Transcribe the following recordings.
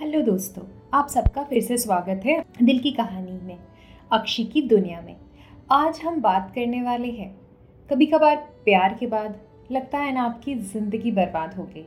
Hello दोस्तों, आप सबका फिर से स्वागत है दिल की कहानी में, अक्षी की दुनिया में। आज हम बात करने वाले हैं। कभी कभार प्यार के बाद लगता है ना आपकी ज़िंदगी बर्बाद हो गई।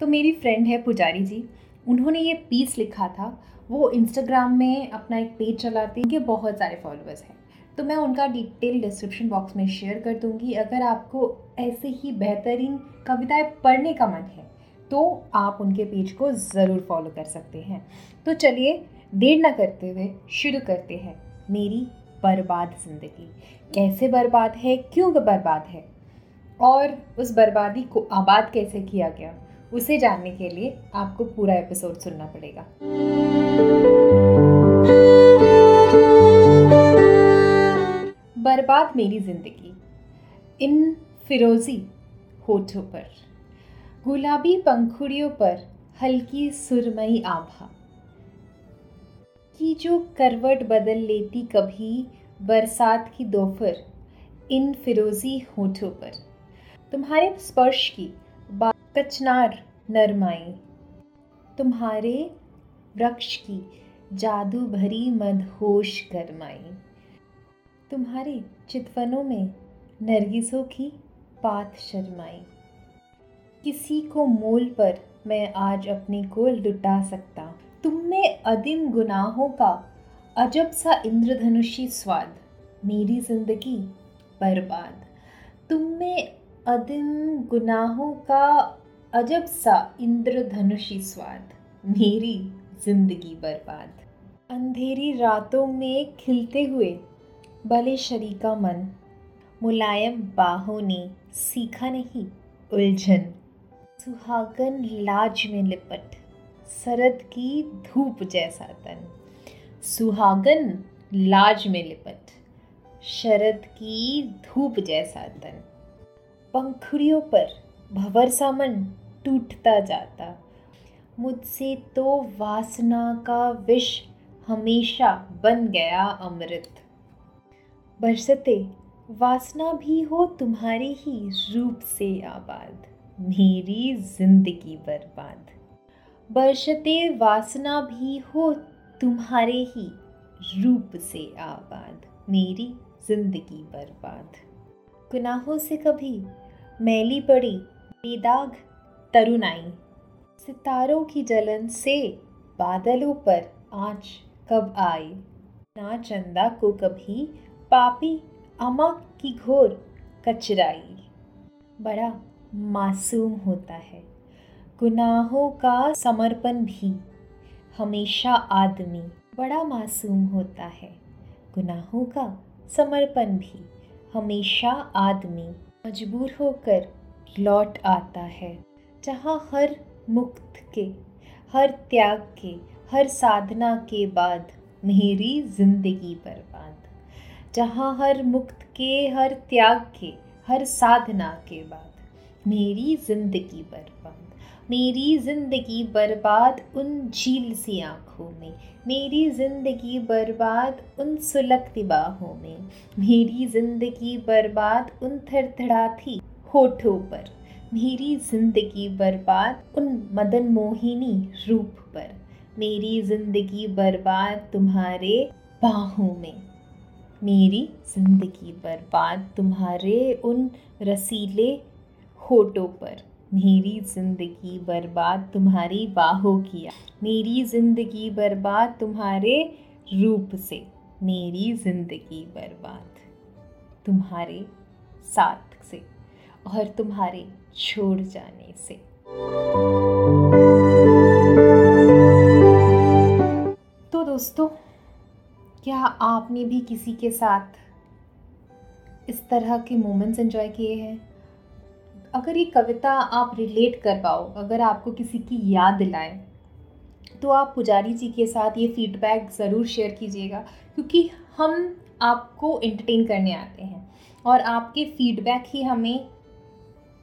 तो मेरी फ्रेंड है पुजारी जी, उन्होंने ये पीस लिखा था। वो इंस्टाग्राम में अपना एक पेज चलाते हैं, उनके बहुत सारे फॉलोअर्स हैं। तो मैं उनका डिटेल डिस्क्रिप्शन बॉक्स में शेयर कर दूँगी। अगर आपको ऐसे ही बेहतरीन कविताएँ पढ़ने का मन है तो आप उनके पेज को ज़रूर फॉलो कर सकते हैं। तो चलिए, देर ना करते हुए शुरू करते हैं मेरी बर्बाद ज़िंदगी। कैसे बर्बाद है? क्यों बर्बाद है? और उस बर्बादी को आबाद कैसे किया गया? उसे जानने के लिए आपको पूरा एपिसोड सुनना पड़ेगा। बर्बाद मेरी ज़िंदगी। इन फिरोजी होठों पर। गुलाबी पंखुड़ियों पर हल्की सुरमई आभा। की जो करवट बदल लेती कभी बरसात की दोपहर इन फिरोजी होठों पर। तुम्हारे स्पर्श की कचनार नरमाई, तुम्हारे वृक्ष की जादू भरी मदहोश गरमाई, तुम्हारे चितवनों में नरगिसों की पात शर्माई। किसी को मोल पर मैं आज अपने को लुटा सकता। तुम में अदिम गुनाहों का अजब सा इंद्रधनुषी स्वाद, मेरी ज़िंदगी बर्बाद। तुम में अदिम गुनाहों का अजब सा इंद्रधनुषी स्वाद, मेरी ज़िंदगी बर्बाद। अंधेरी रातों में खिलते हुए भले शरीका मन, मुलायम बाहों ने सीखा नहीं, उलझन। सुहागन लाज में लिपट, सरद की धूप जैसा तन। सुहागन लाज में लिपट, शरद की धूप जैसा तन। पंखुड़ियों पर भवर सा मन टूटता जाता। मुझसे तो वासना का विष हमेशा बन गया अमृत। बरसते वासना भी हो तुम्हारे ही रूप से आबाद। मेरी ज़िंदगी बर्बाद। बरसते वासना भी हो तुम्हारे ही रूप से आबाद। मेरी ज़िंदगी बर्बाद। गुनाहों से कभी मैली पड़ी बेदाग तरुणाई। सितारों की जलन से बादलों पर आँच कब आई ना चंदा को कभी पापी अमा की घोर कचराई। बड़ा मासूम होता है। गुनाहों का समर्पण भी हमेशा आदमी बड़ा मासूम होता है। गुनाहों का समर्पण भी हमेशा आदमी मजबूर होकर लौट आता है। जहाँ हर मुक्त के, हर त्याग के, हर साधना के बाद मेरी ज़िंदगी बर्बाद। जहाँ हर मुक्त के, हर त्याग के, हर साधना के बाद मेरी ज़िंदगी बर्बाद। मेरी ज़िंदगी बर्बाद उन झील सी आँखों में। मेरी ज़िंदगी बर्बाद उन सुलगती बाहों में। मेरी ज़िंदगी बर्बाद उन थरथड़ाती होठों पर। मेरी ज़िंदगी बर्बाद उन मदन मोहिनी रूप पर। मेरी ज़िंदगी बर्बाद तुम्हारे बाहों में। मेरी ज़िंदगी बर्बाद तुम्हारे उन रसीले होठों पर। मेरी ज़िंदगी बर्बाद तुम्हारी बाहों किया मेरी ज़िंदगी बर्बाद तुम्हारे रूप से। मेरी ज़िंदगी बर्बाद तुम्हारे साथ से और तुम्हारे छोड़ जाने से। तो दोस्तों, क्या आपने भी किसी के साथ इस तरह के मोमेंट्स एंजॉय किए हैं? अगर ये कविता आप रिलेट कर पाओ, अगर आपको किसी की याद दिलाए तो आप पुजारी जी के साथ ये फीडबैक ज़रूर शेयर कीजिएगा, क्योंकि हम आपको एंटरटेन करने आते हैं और आपके फीडबैक ही हमें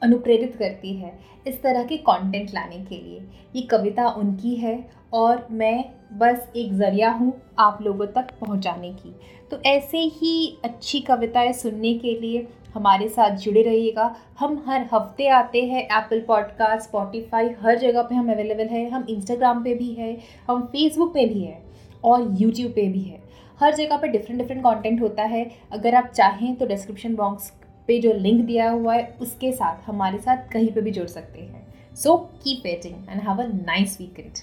अनुप्रेरित करती है इस तरह के कंटेंट लाने के लिए। ये कविता उनकी है और मैं बस एक ज़रिया हूँ आप लोगों तक पहुँचाने की। तो ऐसे ही अच्छी कविताएँ सुनने के लिए हमारे साथ जुड़े रहिएगा। हम हर हफ़्ते आते हैं एप्पल पॉडकास्ट स्पॉटिफाई हर जगह पे हम अवेलेबल है। हम इंस्टाग्राम पे भी है, हम फेसबुक पे भी है और यूट्यूब पे भी है। हर जगह पे डिफरेंट डिफरेंट कंटेंट होता है। अगर आप चाहें तो डिस्क्रिप्शन बॉक्स पे जो लिंक दिया हुआ है, उसके साथ हमारे साथ कहीं पे भी जुड़ सकते हैं। So keep waiting and have a nice weekend